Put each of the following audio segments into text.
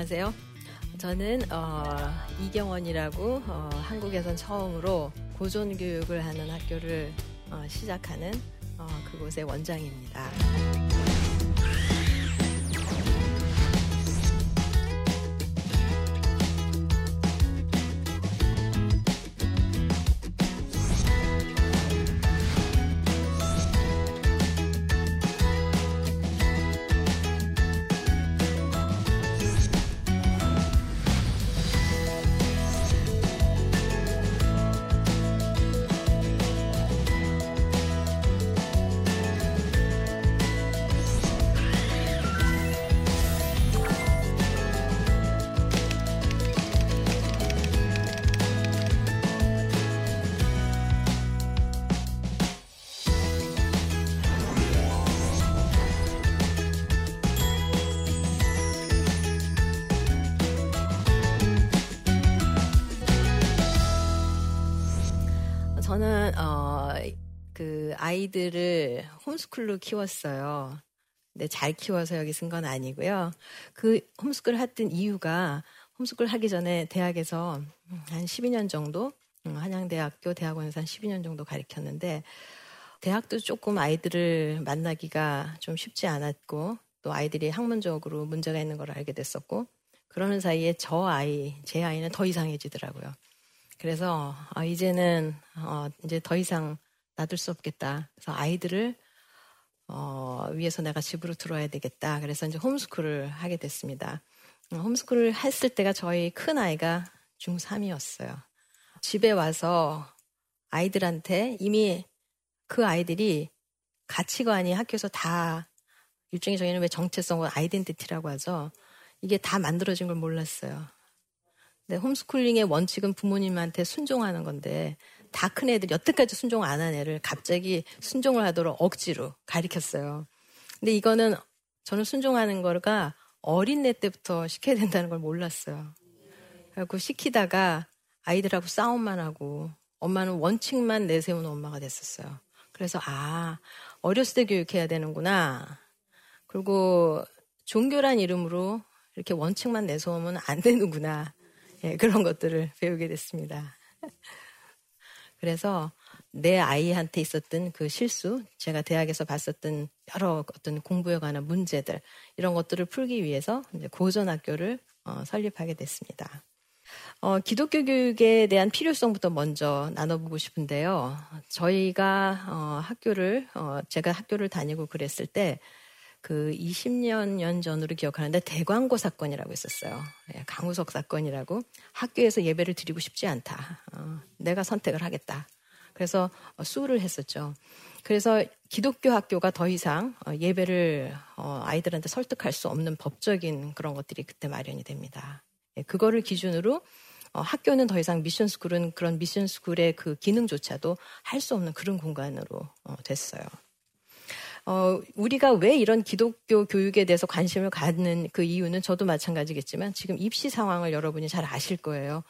안녕하세요. 저는 어, 이경원이라고 어, 한국에선 처음으로 고전 교육을 하는 학교를 어, 시작하는 어, 그곳의 원장입니다. 저는 어, 그 아이들을 홈스쿨로 키웠어요. 근데 잘 키워서 여기 쓴 건 아니고요. 그 홈스쿨 했던 이유가 홈스쿨 하기 전에 대학에서 한 12년 정도 음, 한양대학교 대학원에서 한 12년 정도 가르쳤는데 대학도 조금 아이들을 만나기가 좀 쉽지 않았고 또 아이들이 학문적으로 문제가 있는 걸 알게 됐었고 그러는 사이에 저 아이, 제 아이는 더 이상해지더라고요. 그래서 어, 이제는 어, 이제 더 이상 놔둘 수 없겠다. 그래서 아이들을 어, 위해서 내가 집으로 들어와야 되겠다. 그래서 이제 홈스쿨을 하게 됐습니다. 어, 홈스쿨을 했을 때가 저희 큰 아이가 중3이었어요. 집에 와서 아이들한테 이미 그 아이들이 가치관이 학교에서 다 일종의 저희는 왜 정체성, 아이덴티티라고 하죠. 이게 다 만들어진 걸 몰랐어요. 네, 홈스쿨링의 원칙은 부모님한테 순종하는 건데 다 큰 애들 여태까지 순종 안 한 애를 갑자기 순종을 하도록 억지로 가리켰어요. 근데 이거는 저는 순종하는 거가 어린 애 때부터 시켜야 된다는 걸 몰랐어요. 그래고 시키다가 아이들하고 싸움만 하고 엄마는 원칙만 내세우는 엄마가 됐었어요. 그래서 아 어렸을 때 교육해야 되는구나. 그리고 종교란 이름으로 이렇게 원칙만 내세우면 안 되는구나. 예, 그런 것들을 배우게 됐습니다. 그래서 내 아이한테 있었던 그 실수, 제가 대학에서 봤었던 여러 어떤 공부에 관한 문제들, 이런 것들을 풀기 위해서 고전학교를 어, 설립하게 됐습니다. 어, 기독교 교육에 대한 필요성부터 먼저 나눠보고 싶은데요. 저희가 어, 학교를, 어, 제가 학교를 다니고 그랬을 때, 그 20년 전으로 기억하는데 대광고 사건이라고 있었어요. 예, 강우석 사건이라고 학교에서 예배를 드리고 싶지 않다. 어, 내가 선택을 하겠다. 그래서 수를 했었죠. 그래서 기독교 학교가 더 이상 어, 예배를 어, 아이들한테 설득할 수 없는 법적인 그런 것들이 그때 마련이 됩니다. 예, 그거를 기준으로 학교는 더 이상 미션 스쿨은 그런 미션 스쿨의 그 기능조차도 할 수 없는 그런 공간으로 됐어요. 어, 우리가 왜 이런 기독교 교육에 대해서 관심을 갖는 그 이유는 저도 마찬가지겠지만 지금 입시 상황을 여러분이 잘 아실 거예요.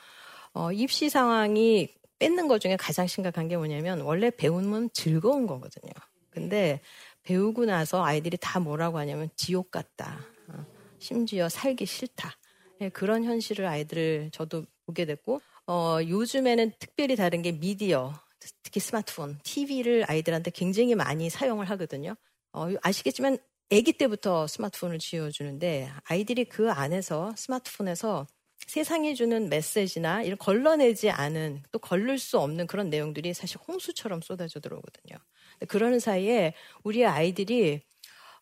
어, 입시 상황이 뺏는 것 중에 가장 심각한 게 뭐냐면 원래 배우면 즐거운 거거든요. 근데 배우고 나서 아이들이 다 뭐라고 하냐면 지옥 같다. 어, 심지어 살기 싫다. 네, 그런 현실을 아이들을 저도 보게 됐고, 어, 요즘에는 특별히 다른 게 미디어, 특히 스마트폰, TV를 아이들한테 굉장히 많이 사용을 하거든요. 어, 아시겠지만 아기 때부터 스마트폰을 쥐어주는데 아이들이 그 안에서 스마트폰에서 세상에 주는 메시지나 이런 걸러내지 않은 또 걸릴 수 없는 그런 내용들이 사실 홍수처럼 쏟아져 들어오거든요. 그러는 사이에 우리 아이들이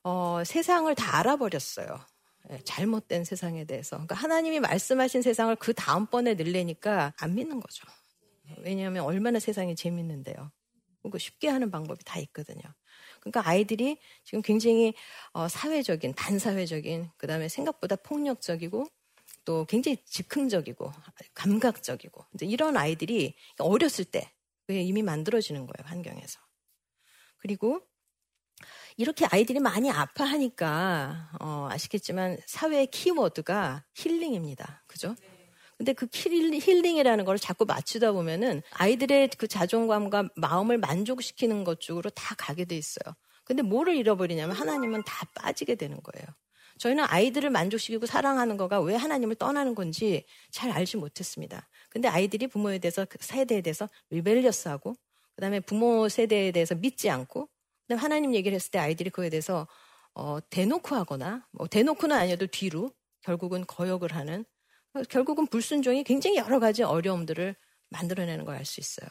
어, 세상을 다 알아버렸어요. 예, 잘못된 세상에 대해서. 그러니까 하나님이 말씀하신 세상을 그 다음번에 늘래니까 안 믿는 거죠. 왜냐하면 얼마나 세상이 재밌는데요. 그 쉽게 하는 방법이 다 있거든요. 그러니까 아이들이 지금 굉장히 어, 사회적인, 반사회적인, 그 다음에 생각보다 폭력적이고 또 굉장히 즉흥적이고 감각적이고 이제 이런 아이들이 어렸을 때 이미 만들어지는 거예요, 환경에서. 그리고 이렇게 아이들이 많이 아파하니까 어, 아시겠지만 사회의 키워드가 힐링입니다. 그죠? 근데 그 힐링이라는 걸 자꾸 맞추다 보면은 아이들의 그 자존감과 마음을 만족시키는 것 쪽으로 다 가게 돼 있어요. 근데 뭐를 잃어버리냐면 하나님은 다 빠지게 되는 거예요. 저희는 아이들을 만족시키고 사랑하는 거가 왜 하나님을 떠나는 건지 잘 알지 못했습니다. 근데 아이들이 부모에 대해서 그 세대에 대해서 rebellious하고 그다음에 부모 세대에 대해서 믿지 않고 그다음에 하나님 얘기를 했을 때 아이들이 그거에 대해서 어, 대놓고 하거나 뭐 대놓고는 아니어도 뒤로 결국은 거역을 하는 결국은 불순종이 굉장히 여러 가지 어려움들을 만들어내는 걸 알 수 있어요.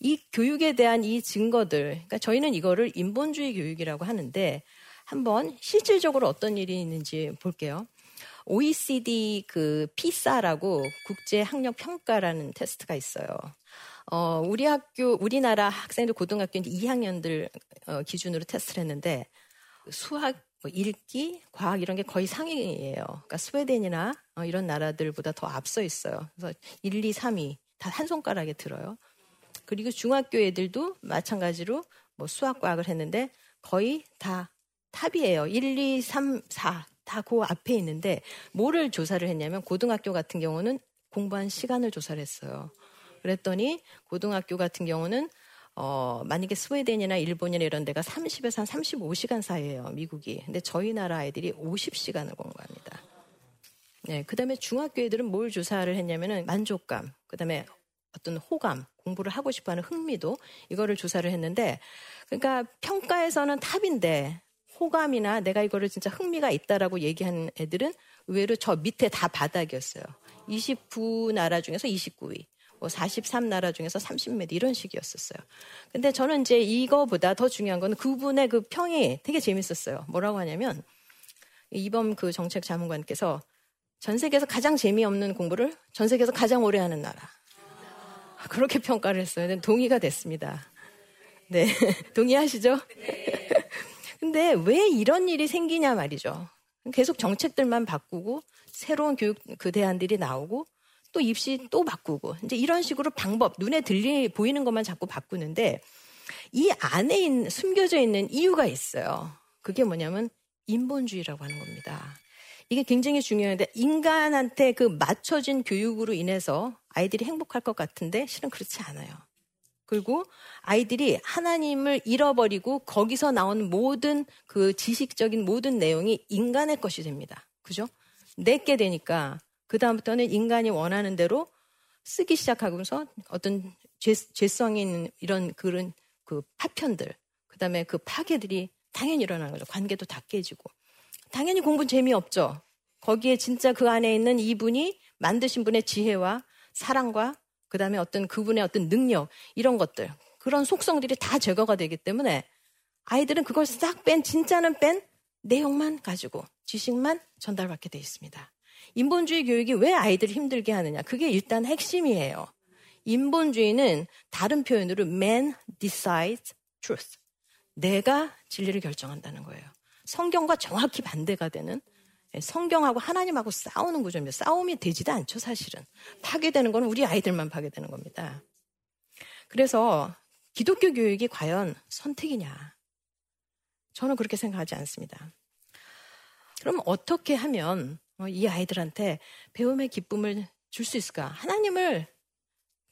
이 교육에 대한 이 증거들, 그러니까 저희는 이거를 인본주의 교육이라고 하는데 한번 실질적으로 어떤 일이 있는지 볼게요. OECD 그 피사라고 국제 학력 평가라는 테스트가 있어요. 어, 우리 학교, 우리나라 학생들 고등학교 이제 2학년들 어, 기준으로 테스트를 했는데 수학, 뭐 읽기, 과학 이런 게 거의 상위예요. 그러니까 스웨덴이나 어, 이런 나라들보다 더 앞서 있어요. 그래서 1, 2, 3위 다 한 손가락에 들어요. 그리고 중학교 애들도 마찬가지로 뭐 수학, 과학을 했는데 거의 다 탑이에요. 1, 2, 3, 4. 다 그 앞에 있는데 뭐를 조사를 했냐면 고등학교 같은 경우는 공부한 시간을 조사를 했어요. 그랬더니 고등학교 같은 경우는 어, 만약에 스웨덴이나 일본이나 이런 데가 30에서 한 35시간 사이에요, 미국이. 근데 저희 나라 아이들이 50시간을 공부합니다. 네, 그 다음에 중학교 애들은 뭘 조사를 했냐면은 만족감, 그 다음에 어떤 호감, 공부를 하고 싶어 하는 흥미도 이거를 조사를 했는데, 그러니까 평가에서는 탑인데, 호감이나 내가 이거를 진짜 흥미가 있다라고 얘기한 애들은 의외로 저 밑에 다 바닥이었어요. 29 나라 중에서 29위. 뭐 43나라 중에서 30몇 이런 식이었었어요. 근데 저는 이제 이거보다 더 중요한 건 그분의 그 평이 되게 재밌었어요. 뭐라고 하냐면 이범 그 정책 자문관께서 전 세계에서 가장 재미없는 공부를 전 세계에서 가장 오래 하는 나라. 그렇게 평가를 했어요. 동의가 됐습니다. 네. 동의하시죠? 근데 왜 이런 일이 생기냐 말이죠. 계속 정책들만 바꾸고 새로운 교육 그 대안들이 나오고 또 입시 또 바꾸고 이제 이런 식으로 방법 눈에 들리 보이는 것만 자꾸 바꾸는데 이 안에 있는, 숨겨져 있는 이유가 있어요. 그게 뭐냐면 인본주의라고 하는 겁니다. 이게 굉장히 중요한데 인간한테 그 맞춰진 교육으로 인해서 아이들이 행복할 것 같은데 실은 그렇지 않아요. 그리고 아이들이 하나님을 잃어버리고 거기서 나온 모든 그 지식적인 모든 내용이 인간의 것이 됩니다. 그죠? 내게 되니까 그다음부터는 인간이 원하는 대로 쓰기 시작하면서 어떤 죄, 있는 이런 그런 그 파편들, 그 다음에 그 파괴들이 당연히 일어나는 거죠. 관계도 다 깨지고. 당연히 공부는 재미없죠. 거기에 진짜 그 안에 있는 이분이 만드신 분의 지혜와 사랑과 그 다음에 어떤 그분의 어떤 능력, 이런 것들, 그런 속성들이 다 제거가 되기 때문에 아이들은 그걸 싹 뺀, 진짜는 뺀 내용만 가지고 지식만 전달받게 돼 있습니다. 인본주의 교육이 왜 아이들을 힘들게 하느냐. 그게 일단 핵심이에요. 인본주의는 다른 표현으로 man decides truth. 내가 진리를 결정한다는 거예요. 성경과 정확히 반대가 되는 예, 성경하고 하나님하고 싸우는 구조입니다. 싸움이 되지도 않죠, 사실은. 파괴되는 건 우리 아이들만 파괴되는 겁니다. 그래서 기독교 교육이 과연 선택이냐? 저는 그렇게 생각하지 않습니다. 그럼 어떻게 하면 어, 이 아이들한테 배움의 기쁨을 줄 수 있을까? 하나님을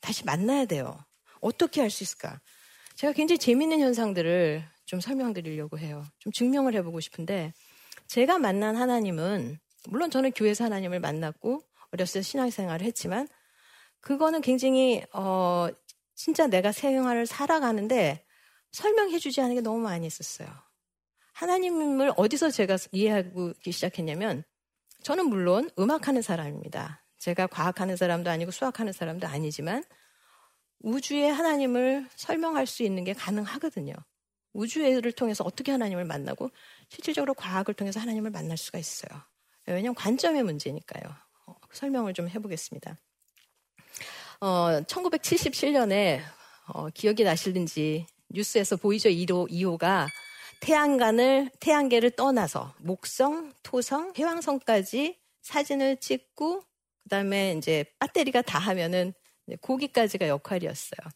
다시 만나야 돼요. 어떻게 할 수 있을까? 제가 굉장히 재밌는 현상들을 좀 설명드리려고 해요. 좀 증명을 해보고 싶은데, 제가 만난 하나님은, 물론 저는 교회에서 하나님을 만났고, 어렸을 때 신앙생활을 했지만, 그거는 굉장히, 어, 진짜 내가 생활을 살아가는데 설명해주지 않은 게 너무 많이 있었어요. 하나님을 어디서 제가 이해하기 시작했냐면, 저는 물론 음악하는 사람입니다. 제가 과학하는 사람도 아니고 수학하는 사람도 아니지만 우주의 하나님을 설명할 수 있는 게 가능하거든요. 우주를 통해서 어떻게 하나님을 만나고 실질적으로 과학을 통해서 하나님을 만날 수가 있어요. 왜냐하면 관점의 문제니까요. 어, 설명을 좀 해보겠습니다. 어, 1977년에 어, 기억이 나실는지 뉴스에서 보이죠 2호, 2호가 태양간을 태양계를 떠나서 목성, 토성, 해왕성까지 사진을 찍고 그다음에 이제 배터리가 다 하면은 거기까지가 역할이었어요.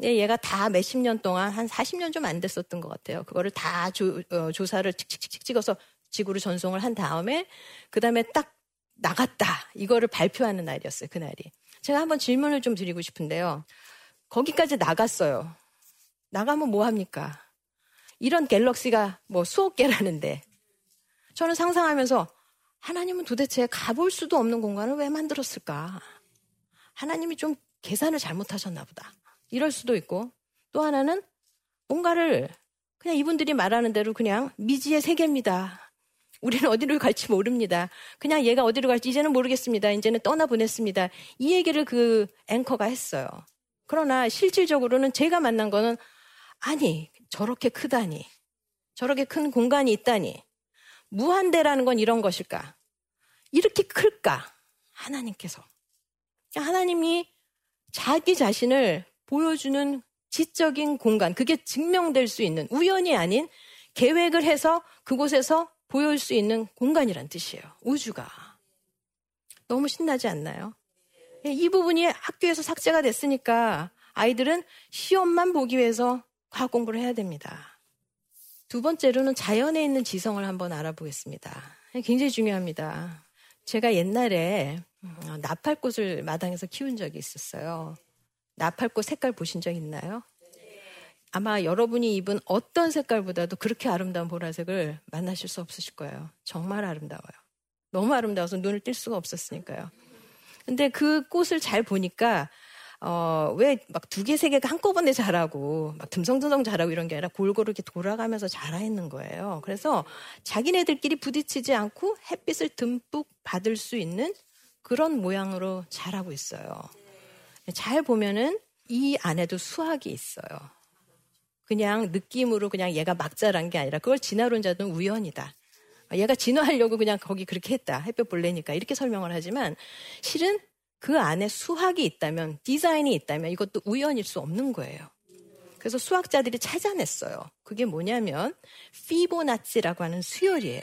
얘가 다 몇십 년 동안 한 40년 좀 안 됐었던 것 같아요. 그거를 다 조, 어, 조사를 칙칙칙 찍어서 지구로 전송을 한 다음에 그 다음에 딱 나갔다. 이거를 발표하는 날이었어요. 그 날이. 제가 한번 질문을 좀 드리고 싶은데요. 거기까지 나갔어요. 나가면 뭐 합니까? 이런 갤럭시가 뭐 수억 개라는데 저는 상상하면서 하나님은 도대체 가볼 수도 없는 공간을 왜 만들었을까? 하나님이 좀 계산을 잘못하셨나 보다. 이럴 수도 있고 또 하나는 뭔가를 그냥 이분들이 말하는 대로 그냥 미지의 세계입니다. 우리는 어디로 갈지 모릅니다. 그냥 얘가 어디로 갈지 이제는 모르겠습니다. 이제는 떠나보냈습니다. 이 얘기를 그 앵커가 했어요. 그러나 실질적으로는 제가 만난 거는 아니 저렇게 크다니 저렇게 큰 공간이 있다니 무한대라는 건 이런 것일까? 이렇게 클까? 하나님께서 하나님이 자기 자신을 보여주는 지적인 공간, 그게 증명될 수 있는 우연이 아닌 계획을 해서 그곳에서 보여줄 수 있는 공간이란 뜻이에요. 우주가. 너무 신나지 않나요? 이 부분이 학교에서 삭제가 됐으니까 아이들은 시험만 보기 위해서 과학 공부를 해야 됩니다. 두 번째로는 자연에 있는 지성을 한번 알아보겠습니다. 굉장히 중요합니다. 제가 옛날에 어, 나팔꽃을 마당에서 키운 적이 있었어요. 나팔꽃 색깔 보신 적 있나요? 아마 여러분이 입은 어떤 색깔보다도 그렇게 아름다운 보라색을 만나실 수 없으실 거예요. 정말 아름다워요. 너무 아름다워서 눈을 뜰 수가 없었으니까요. 근데 그 꽃을 잘 보니까 어, 왜 막 두 개, 세 개가 한꺼번에 자라고, 막 듬성듬성 자라고 이런 게 아니라 골고루 이렇게 돌아가면서 자라 있는 거예요. 그래서 자기네들끼리 부딪히지 않고 햇빛을 듬뿍 받을 수 있는 그런 모양으로 자라고 있어요. 잘 보면은 이 안에도 수학이 있어요. 그냥 느낌으로 그냥 얘가 막 자란 게 아니라 그걸 진화론자는 우연이다. 얘가 진화하려고 그냥 거기 그렇게 했다. 햇볕 볼래니까 이렇게 설명을 하지만 실은 그 안에 수학이 있다면 디자인이 있다면 이것도 우연일 수 없는 거예요. 그래서 수학자들이 찾아냈어요. 그게 뭐냐면 피보나치라고 하는 수열이에요.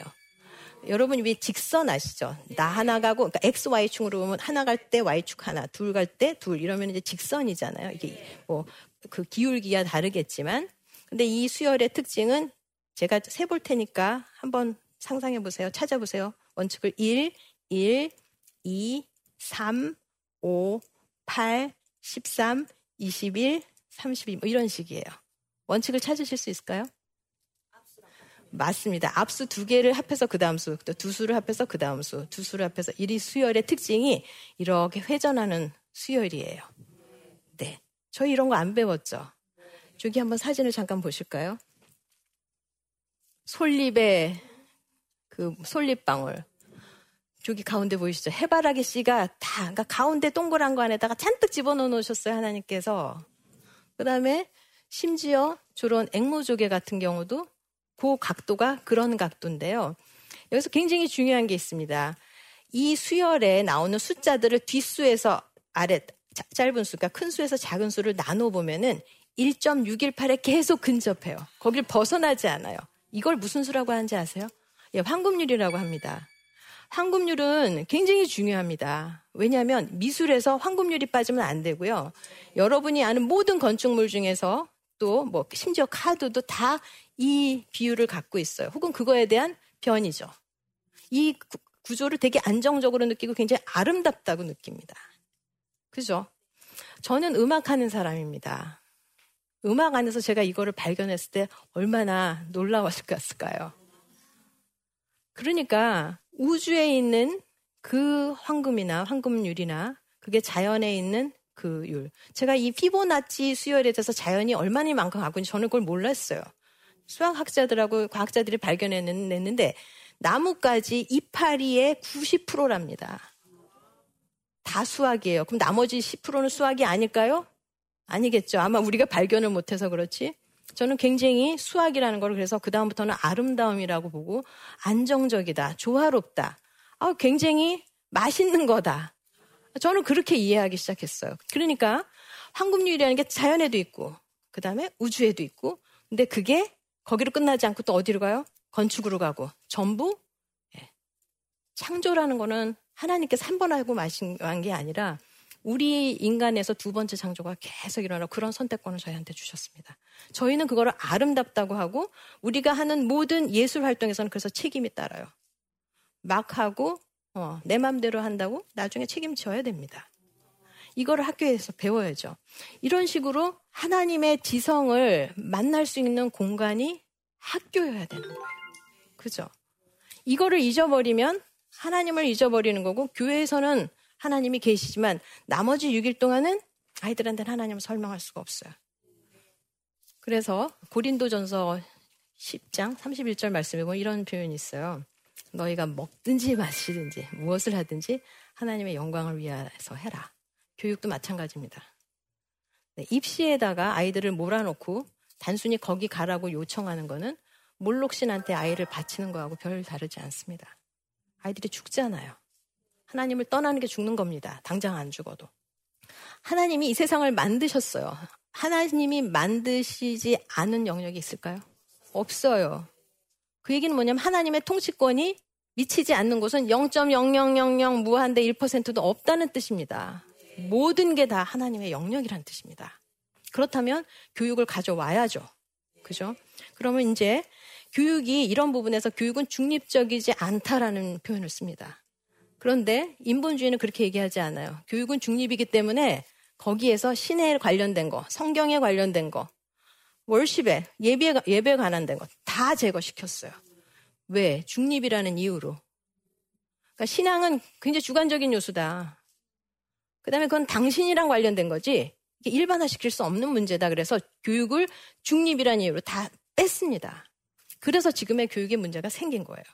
여러분 위 직선 아시죠? 나 하나 가고 그러니까 x y축으로 보면 하나 갈 때 y축 하나, 둘 갈 때 둘 이러면 이제 직선이잖아요. 이게 뭐 그 기울기야 다르겠지만 근데 이 수열의 특징은 제가 세 볼 테니까 한번 상상해 보세요. 찾아보세요. 원칙을 1, 1, 2, 3, 5, 8, 13, 21, 32, 뭐 이런 식이에요. 원칙을 찾으실 수 있을까요? 맞습니다. 앞수 두 개를 합해서 그 다음 수, 또두 수를 합해서 그 다음 수, 두 수를 합해서 이 수열의 특징이 이렇게 회전하는 수열이에요. 네. 저희 이런 거 안 배웠죠? 저기 한번 사진을 잠깐 보실까요? 솔잎의 그 솔잎방울. 저기 가운데 보이시죠? 해바라기 씨가 다, 그러니까 가운데 동그란 거 안에다가 잔뜩 집어넣어 놓으셨어요, 하나님께서. 그 다음에 심지어 저런 앵무조개 같은 경우도 그 각도가 그런 각도인데요. 여기서 굉장히 중요한 게 있습니다. 이 수열에 나오는 숫자들을 뒷수에서 아래, 짧은 수, 그러니까 큰 수에서 작은 수를 나눠 보면은 1.618에 계속 근접해요. 거길 벗어나지 않아요. 이걸 무슨 수라고 하는지 아세요? 예, 황금률이라고 합니다. 황금률은 굉장히 중요합니다. 왜냐하면 미술에서 황금률이 빠지면 안 되고요. 여러분이 아는 모든 건축물 중에서 또 뭐 심지어 카드도 다 이 비율을 갖고 있어요. 혹은 그거에 대한 변이죠. 이 구조를 되게 안정적으로 느끼고 굉장히 아름답다고 느낍니다. 그죠? 저는 음악하는 사람입니다. 음악 안에서 제가 이거를 발견했을 때 얼마나 놀라웠을까요? 그러니까 우주에 있는 그 황금이나 황금률이나 그게 자연에 있는 그 율. 제가 이 피보나치 수열에 대해서 자연이 얼마나 만큼 갖고 있는지 저는 그걸 몰랐어요. 수학학자들하고 과학자들이 발견했는데 나뭇가지 이파리의 90%랍니다. 다 수학이에요. 그럼 나머지 10%는 수학이 아닐까요? 아니겠죠. 아마 우리가 발견을 못해서 그렇지. 저는 굉장히 수학이라는 걸 그래서 그다음부터는 아름다움이라고 보고 안정적이다, 조화롭다. 아, 굉장히 맛있는 거다. 저는 그렇게 이해하기 시작했어요. 그러니까 황금률이라는 게 자연에도 있고, 그 다음에 우주에도 있고, 근데 그게 거기로 끝나지 않고 또 어디로 가요? 건축으로 가고, 전부 예. 창조라는 거는 하나님께서 한번 알고 마신 게 아니라 우리 인간에서 두 번째 창조가 계속 일어나 그런 선택권을 저희한테 주셨습니다. 저희는 그거를 아름답다고 하고 우리가 하는 모든 예술 활동에서는 그래서 책임이 따라요. 막 하고 어, 내 맘대로 한다고 나중에 책임져야 됩니다. 이거를 학교에서 배워야죠. 이런 식으로 하나님의 지성을 만날 수 있는 공간이 학교여야 되는 거예요. 그죠? 이거를 잊어버리면 하나님을 잊어버리는 거고 교회에서는 하나님이 계시지만 나머지 6일 동안은 아이들한테는 하나님을 설명할 수가 없어요. 그래서 고린도전서 10장 31절 말씀에 보면 이런 표현이 있어요. 너희가 먹든지 마시든지 무엇을 하든지 하나님의 영광을 위해서 해라. 교육도 마찬가지입니다. 네, 입시에다가 아이들을 몰아놓고 단순히 거기 가라고 요청하는 거는 몰록신한테 아이를 바치는 거하고 별 다르지 않습니다. 아이들이 죽잖아요. 하나님을 떠나는 게 죽는 겁니다. 당장 안 죽어도. 하나님이 이 세상을 만드셨어요. 하나님이 만드시지 않은 영역이 있을까요? 없어요. 그 얘기는 뭐냐면 하나님의 통치권이 미치지 않는 곳은 0.0000 무한대 1%도 없다는 뜻입니다. 모든 게 다 하나님의 영역이라는 뜻입니다. 그렇다면 교육을 가져와야죠. 그죠? 그러면 이제 교육이 이런 부분에서 교육은 중립적이지 않다라는 표현을 씁니다. 그런데 인본주의는 그렇게 얘기하지 않아요. 교육은 중립이기 때문에 거기에서 신에 관련된 거, 성경에 관련된 거, 월십에 예배 예배에 관한된 거다 제거시켰어요. 왜? 중립이라는 이유로. 그러니까 신앙은 굉장히 주관적인 요소다. 그 다음에 그건 당신이랑 관련된 거지. 일반화시킬 수 없는 문제다. 그래서 교육을 중립이라는 이유로 다 뺐습니다. 그래서 지금의 교육에 문제가 생긴 거예요.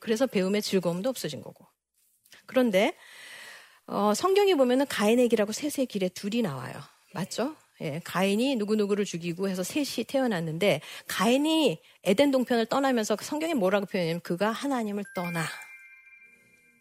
그래서 배움의 즐거움도 없어진 거고. 그런데 어, 성경에 보면은 가인의 길하고 셋의 길에 둘이 나와요. 맞죠? 예, 가인이 누구누구를 죽이고 해서 셋이 태어났는데 가인이 에덴 동편을 떠나면서 성경에 뭐라고 표현하냐면 그가 하나님을 떠나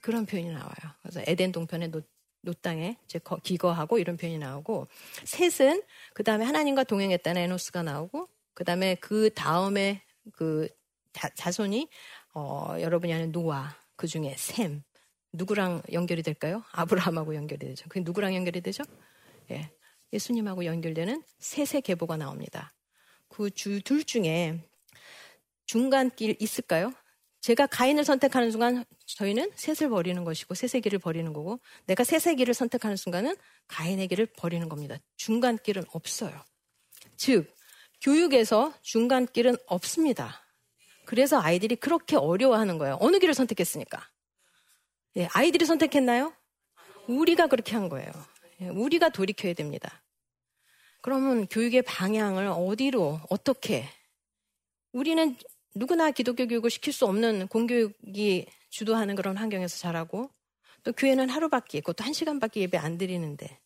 그런 표현이 나와요. 그래서 에덴 동편의 노, 놋땅에 이제 기거하고 이런 표현이 나오고 셋은 그 다음에 하나님과 동행했다는 에노스가 나오고 그 다음에 그 다음에 그 자, 손이 어, 여러분이 아는 노아 그 중에 셈 누구랑 연결이 될까요? 아브라함하고 연결이 되죠. 그게 누구랑 연결이 되죠? 예. 예수님하고 연결되는 셋의 계보가 나옵니다. 그 둘 중에 중간길 있을까요? 제가 가인을 선택하는 순간 저희는 셋을 버리는 것이고 길을 버리는 거고 내가 길을 선택하는 순간은 가인의 길을 버리는 겁니다. 중간길은 없어요. 즉 교육에서 중간길은 없습니다. 그래서 아이들이 그렇게 어려워하는 거예요. 어느 길을 선택했으니까. 예, 아이들이 선택했나요? 우리가 그렇게 한 거예요. 예, 우리가 돌이켜야 됩니다. 그러면 교육의 방향을 어디로, 어떻게? 우리는 누구나 기독교 교육을 시킬 수 없는 공교육이 주도하는 그런 환경에서 자라고 또 교회는 하루밖에 또한 시간밖에 예배 안 드리는데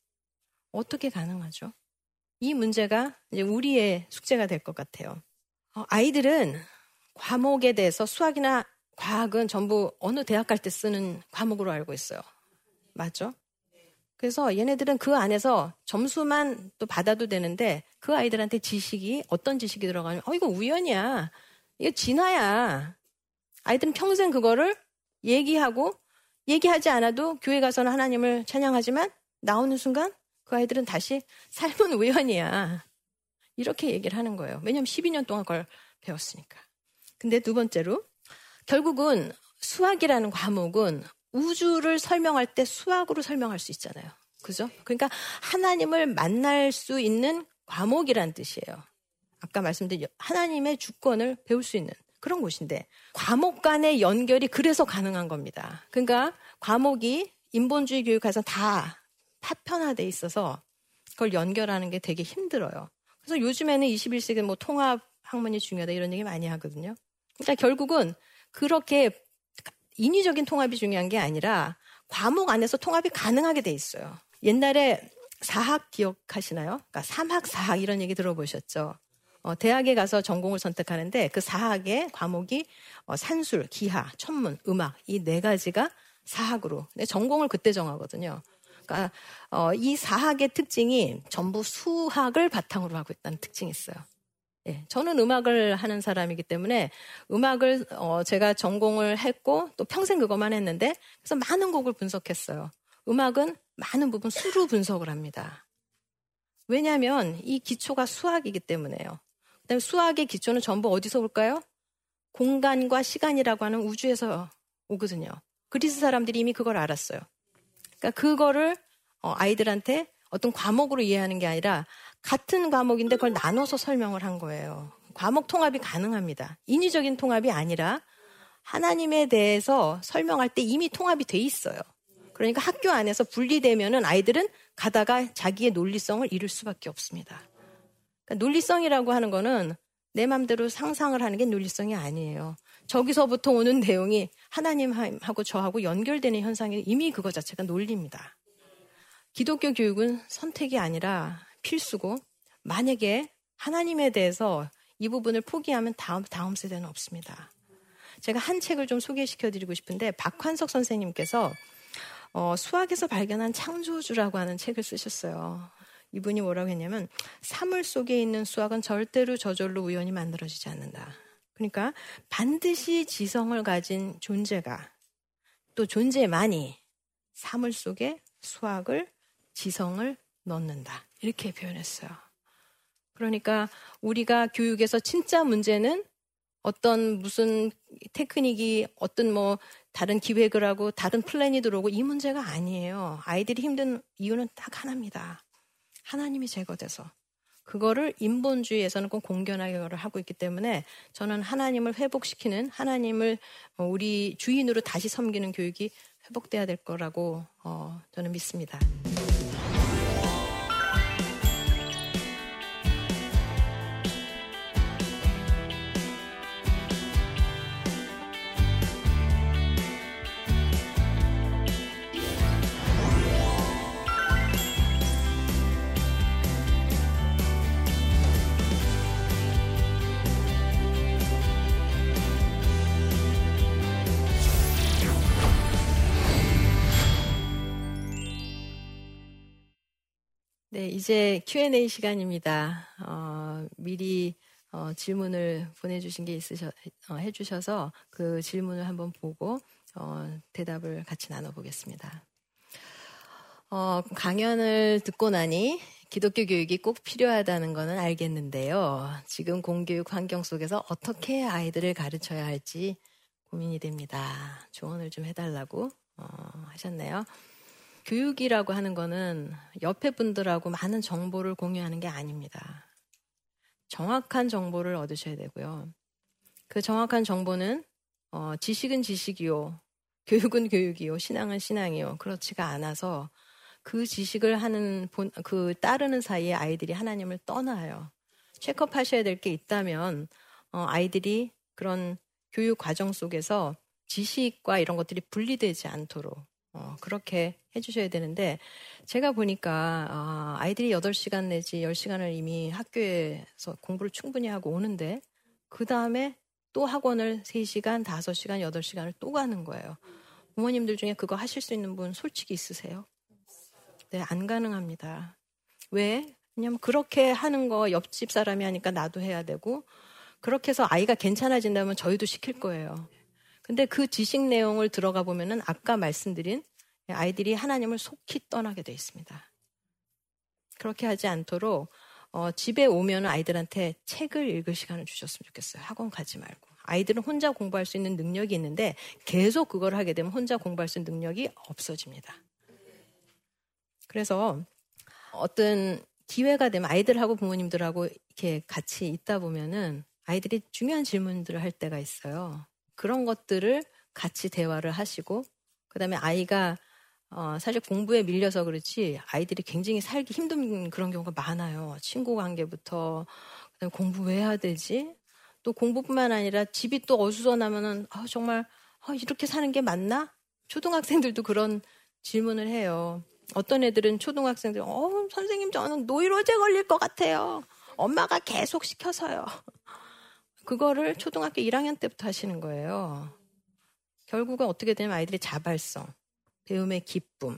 어떻게 가능하죠? 이 문제가 이제 우리의 숙제가 될 것 같아요. 어, 아이들은 과목에 대해서 수학이나 과학은 전부 어느 대학 갈 때 쓰는 과목으로 알고 있어요. 맞죠? 그래서 얘네들은 그 안에서 점수만 또 받아도 되는데 그 아이들한테 지식이 어떤 지식이 들어가면 어 이거 우연이야. 이거 진화야. 아이들은 평생 그거를 얘기하고 얘기하지 않아도 교회 가서는 하나님을 찬양하지만 나오는 순간 그 아이들은 다시 삶은 우연이야. 이렇게 얘기를 하는 거예요. 왜냐하면 12년 동안 그걸 배웠으니까. 근데 두 번째로 결국은 수학이라는 과목은 우주를 설명할 때 수학으로 설명할 수 있잖아요. 그죠? 그러니까 하나님을 만날 수 있는 과목이란 뜻이에요. 아까 말씀드린 하나님의 주권을 배울 수 있는 그런 곳인데 과목 간의 연결이 그래서 가능한 겁니다. 그러니까 과목이 인본주의 교육에서 다 파편화돼 있어서 그걸 연결하는 게 되게 힘들어요. 그래서 요즘에는 21세기 뭐 통합 학문이 중요하다 이런 얘기 많이 하거든요. 그러니까 결국은 그렇게 인위적인 통합이 중요한 게 아니라 과목 안에서 통합이 가능하게 돼 있어요. 옛날에 사학 기억하시나요? 그러니까 삼학, 사학 이런 얘기 들어보셨죠? 어, 대학에 가서 전공을 선택하는데 그 사학의 과목이 어, 산술, 기하, 천문, 음악 이 네 가지가 사학으로. 근데 전공을 그때 정하거든요. 그러니까 어, 이 사학의 특징이 전부 수학을 바탕으로 하고 있다는 특징이 있어요. 예, 저는 음악을 하는 사람이기 때문에 음악을 어, 제가 전공을 했고 또 평생 그것만 했는데 그래서 많은 곡을 분석했어요. 음악은 많은 부분 수로 분석을 합니다. 왜냐하면 이 기초가 수학이기 때문에요. 그다음에 수학의 기초는 전부 어디서 올까요? 공간과 시간이라고 하는 우주에서 오거든요. 그리스 사람들이 이미 그걸 알았어요. 그러니까 그거를 어, 아이들한테 어떤 과목으로 이해하는 게 아니라 같은 과목인데 그걸 나눠서 설명을 한 거예요. 과목 통합이 가능합니다. 인위적인 통합이 아니라 하나님에 대해서 설명할 때 이미 통합이 돼 있어요. 그러니까 학교 안에서 분리되면은 아이들은 가다가 자기의 논리성을 잃을 수밖에 없습니다. 그러니까 논리성이라고 하는 거는 내 맘대로 상상을 하는 게 논리성이 아니에요. 저기서부터 오는 내용이 하나님하고 저하고 연결되는 현상이 이미 그거 자체가 논리입니다. 기독교 교육은 선택이 아니라 필수고 만약에 하나님에 대해서 이 부분을 포기하면 다음 다음 세대는 없습니다. 제가 한 책을 좀 소개시켜 드리고 싶은데 박환석 선생님께서 어, 수학에서 발견한 창조주라고 하는 책을 쓰셨어요. 이분이 뭐라고 했냐면 사물 속에 있는 수학은 절대로 저절로 우연히 만들어지지 않는다. 그러니까 반드시 지성을 가진 존재가 또 존재만이 사물 속에 수학을 지성을 넣는다. 이렇게 표현했어요. 그러니까 우리가 교육에서 진짜 문제는 어떤 무슨 테크닉이 어떤 뭐 다른 기획을 하고 다른 플랜이 들어오고 이 문제가 아니에요. 아이들이 힘든 이유는 딱 하나입니다. 하나님이 제거돼서. 그거를 인본주의에서는 꼭 공견하게 하고 있기 때문에 저는 하나님을 회복시키는 하나님을 우리 주인으로 다시 섬기는 교육이 회복돼야 될 거라고 어, 저는 믿습니다. 이제 Q&A 시간입니다. 어, 미리 어, 질문을 보내주신 게 있으셔, 어, 해주셔서 그 질문을 한번 보고 어, 대답을 같이 나눠보겠습니다. 어, 강연을 듣고 나니 기독교 교육이 꼭 필요하다는 것은 알겠는데요. 지금 공교육 환경 속에서 어떻게 아이들을 가르쳐야 할지 고민이 됩니다. 조언을 좀 해달라고 어, 하셨네요. 교육이라고 하는 거는 옆에 분들하고 많은 정보를 공유하는 게 아닙니다. 정확한 정보를 얻으셔야 되고요. 그 정확한 정보는 어, 지식은 지식이요, 교육은 교육이요, 신앙은 신앙이요. 그렇지가 않아서 그 지식을 하는 본, 그 따르는 사이에 아이들이 하나님을 떠나요. 체크업하셔야 될 게 있다면 어, 아이들이 그런 교육 과정 속에서 지식과 이런 것들이 분리되지 않도록 어, 그렇게 해주셔야 되는데 제가 보니까 아, 아이들이 8시간 내지 10시간을 이미 학교에서 공부를 충분히 하고 오는데 그 다음에 또 학원을 3시간, 5시간, 8시간을 또 가는 거예요. 부모님들 중에 그거 하실 수 있는 분 솔직히 있으세요? 네, 안 가능합니다. 왜? 왜냐면 그렇게 하는 거 옆집 사람이 하니까 나도 해야 되고 그렇게 해서 아이가 괜찮아진다면 저희도 시킬 거예요. 근데 그 지식 내용을 들어가 보면은 아까 말씀드린 아이들이 하나님을 속히 떠나게 돼 있습니다. 그렇게 하지 않도록 어, 집에 오면 아이들한테 책을 읽을 시간을 주셨으면 좋겠어요. 학원 가지 말고. 아이들은 혼자 공부할 수 있는 능력이 있는데 계속 그걸 하게 되면 혼자 공부할 수 있는 능력이 없어집니다. 그래서 어떤 기회가 되면 아이들하고 부모님들하고 이렇게 같이 있다 보면은 아이들이 중요한 질문들을 할 때가 있어요. 그런 것들을 같이 대화를 하시고 그다음에 아이가 어, 사실 공부에 밀려서 그렇지 아이들이 굉장히 살기 힘든 그런 경우가 많아요. 친구 관계부터 그다음에 공부 왜 해야 되지? 또 공부뿐만 아니라 집이 또 어수선하면은 아, 정말 아, 이렇게 사는 게 맞나? 초등학생들도 그런 질문을 해요. 어떤 애들은 초등학생들, 어, 선생님 저는 노이로제 걸릴 것 같아요. 엄마가 계속 시켜서요. 그거를 초등학교 1학년 때부터 하시는 거예요. 결국은 어떻게 되면 아이들의 자발성, 배움의 기쁨,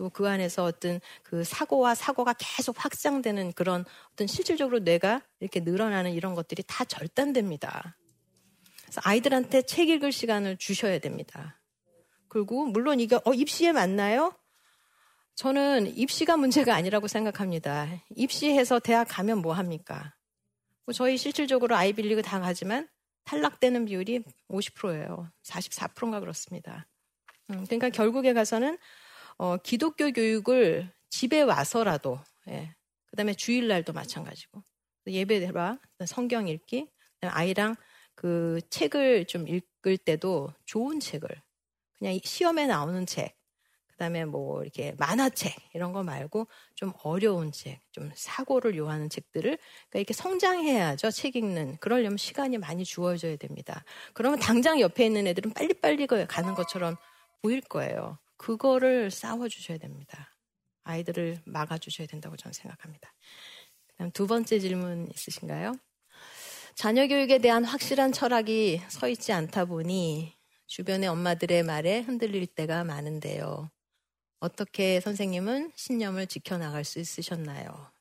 또 그 안에서 어떤 그 사고와 사고가 계속 확장되는 그런 어떤 실질적으로 뇌가 이렇게 늘어나는 이런 것들이 다 절단됩니다. 그래서 아이들한테 책 읽을 시간을 주셔야 됩니다. 그리고 물론 이게 어 입시에 맞나요? 저는 입시가 문제가 아니라고 생각합니다. 입시해서 대학 가면 뭐 합니까? 뭐 저희 실질적으로 아이빌리그 다 가지만 탈락되는 비율이 50%예요. 44%인가 그렇습니다. 음, 그러니까 결국에 가서는 어, 기독교 교육을 집에 와서라도 예, 그 다음에 주일날도 마찬가지고. 예배 대라 성경 읽기. 아이랑 그 책을 좀 읽을 때도 좋은 책을. 그냥 시험에 나오는 책, 그 다음에 뭐 이렇게 만화책 이런 거 말고 좀 어려운 책, 좀 사고를 요하는 책들을 그러니까 이렇게 성장해야죠. 책 읽는. 그러려면 시간이 많이 주어져야 됩니다. 그러면 당장 옆에 있는 애들은 빨리빨리 가는 것처럼 보일 거예요. 그거를 싸워 주셔야 됩니다. 아이들을 막아 주셔야 된다고 저는 생각합니다. 그다음 두 번째 질문 있으신가요? 자녀 교육에 대한 확실한 철학이 서 있지 않다 보니 주변의 엄마들의 말에 흔들릴 때가 많은데요. 어떻게 선생님은 신념을 지켜나갈 수 있으셨나요?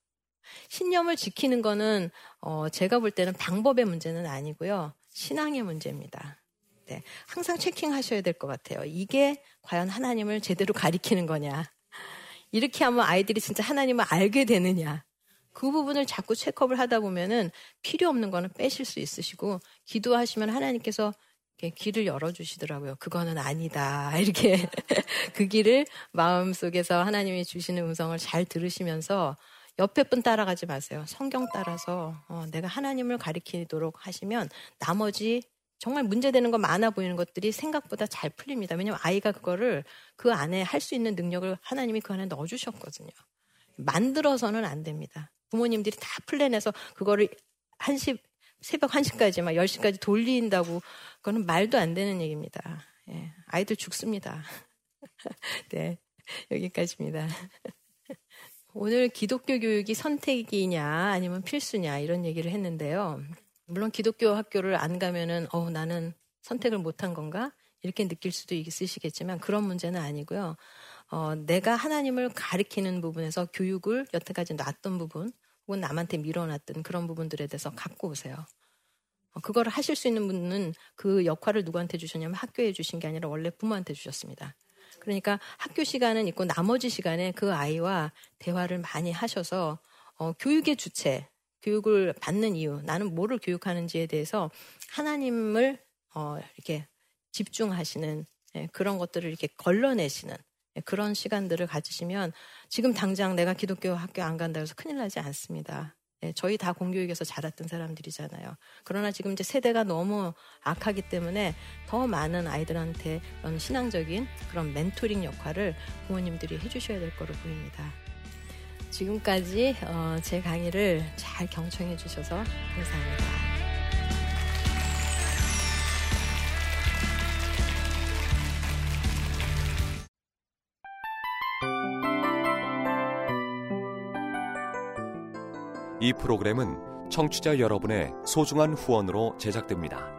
신념을 지키는 거는 어, 제가 볼 때는 방법의 문제는 아니고요. 신앙의 문제입니다. 네, 항상 체킹하셔야 될 것 같아요. 이게 과연 하나님을 제대로 가리키는 거냐? 이렇게 하면 아이들이 진짜 하나님을 알게 되느냐? 그 부분을 자꾸 체크업을 하다 보면은 필요 없는 거는 빼실 수 있으시고 기도하시면 하나님께서 길을 열어주시더라고요. 그거는 아니다. 이렇게 그 길을 마음속에서 하나님이 주시는 음성을 잘 들으시면서 옆에 분 따라가지 마세요. 성경 따라서 어, 내가 하나님을 가리키도록 하시면 나머지 정말 문제되는 거 많아 보이는 것들이 생각보다 잘 풀립니다. 왜냐하면 아이가 그거를 그 안에 할 수 있는 능력을 하나님이 그 안에 넣어주셨거든요. 만들어서는 안 됩니다. 부모님들이 다 플랜해서 그거를 한시 새벽 1시까지 막 10시까지 돌린다고 그거는 말도 안 되는 얘기입니다. 예, 아이들 죽습니다. 네. 여기까지입니다. 오늘 기독교 교육이 선택이냐 아니면 필수냐 이런 얘기를 했는데요. 물론 기독교 학교를 안 가면은 어 나는 선택을 못한 건가 이렇게 느낄 수도 있으시겠지만 그런 문제는 아니고요. 어, 내가 하나님을 가리키는 부분에서 교육을 여태까지 놨던 부분 혹은 남한테 밀어놨던 그런 부분들에 대해서 갖고 오세요. 어, 그거를 하실 수 있는 분은 그 역할을 누구한테 주셨냐면 학교에 주신 게 아니라 원래 부모한테 주셨습니다. 그러니까 학교 시간은 있고 나머지 시간에 그 아이와 대화를 많이 하셔서 어, 교육의 주체, 교육을 받는 이유, 나는 뭐를 교육하는지에 대해서 하나님을 어, 이렇게 집중하시는 예, 그런 것들을 이렇게 걸러내시는 예, 그런 시간들을 가지시면 지금 당장 내가 기독교 학교 안 간다 해서 큰일 나지 않습니다. 예, 저희 다 공교육에서 자랐던 사람들이잖아요. 그러나 지금 이제 세대가 너무 악하기 때문에 더 많은 아이들한테 그런 신앙적인 그런 멘토링 역할을 부모님들이 해주셔야 될 거로 보입니다. 지금까지 어, 제 강의를 잘 경청해 주셔서 감사합니다. 이 프로그램은 청취자 여러분의 소중한 후원으로 제작됩니다.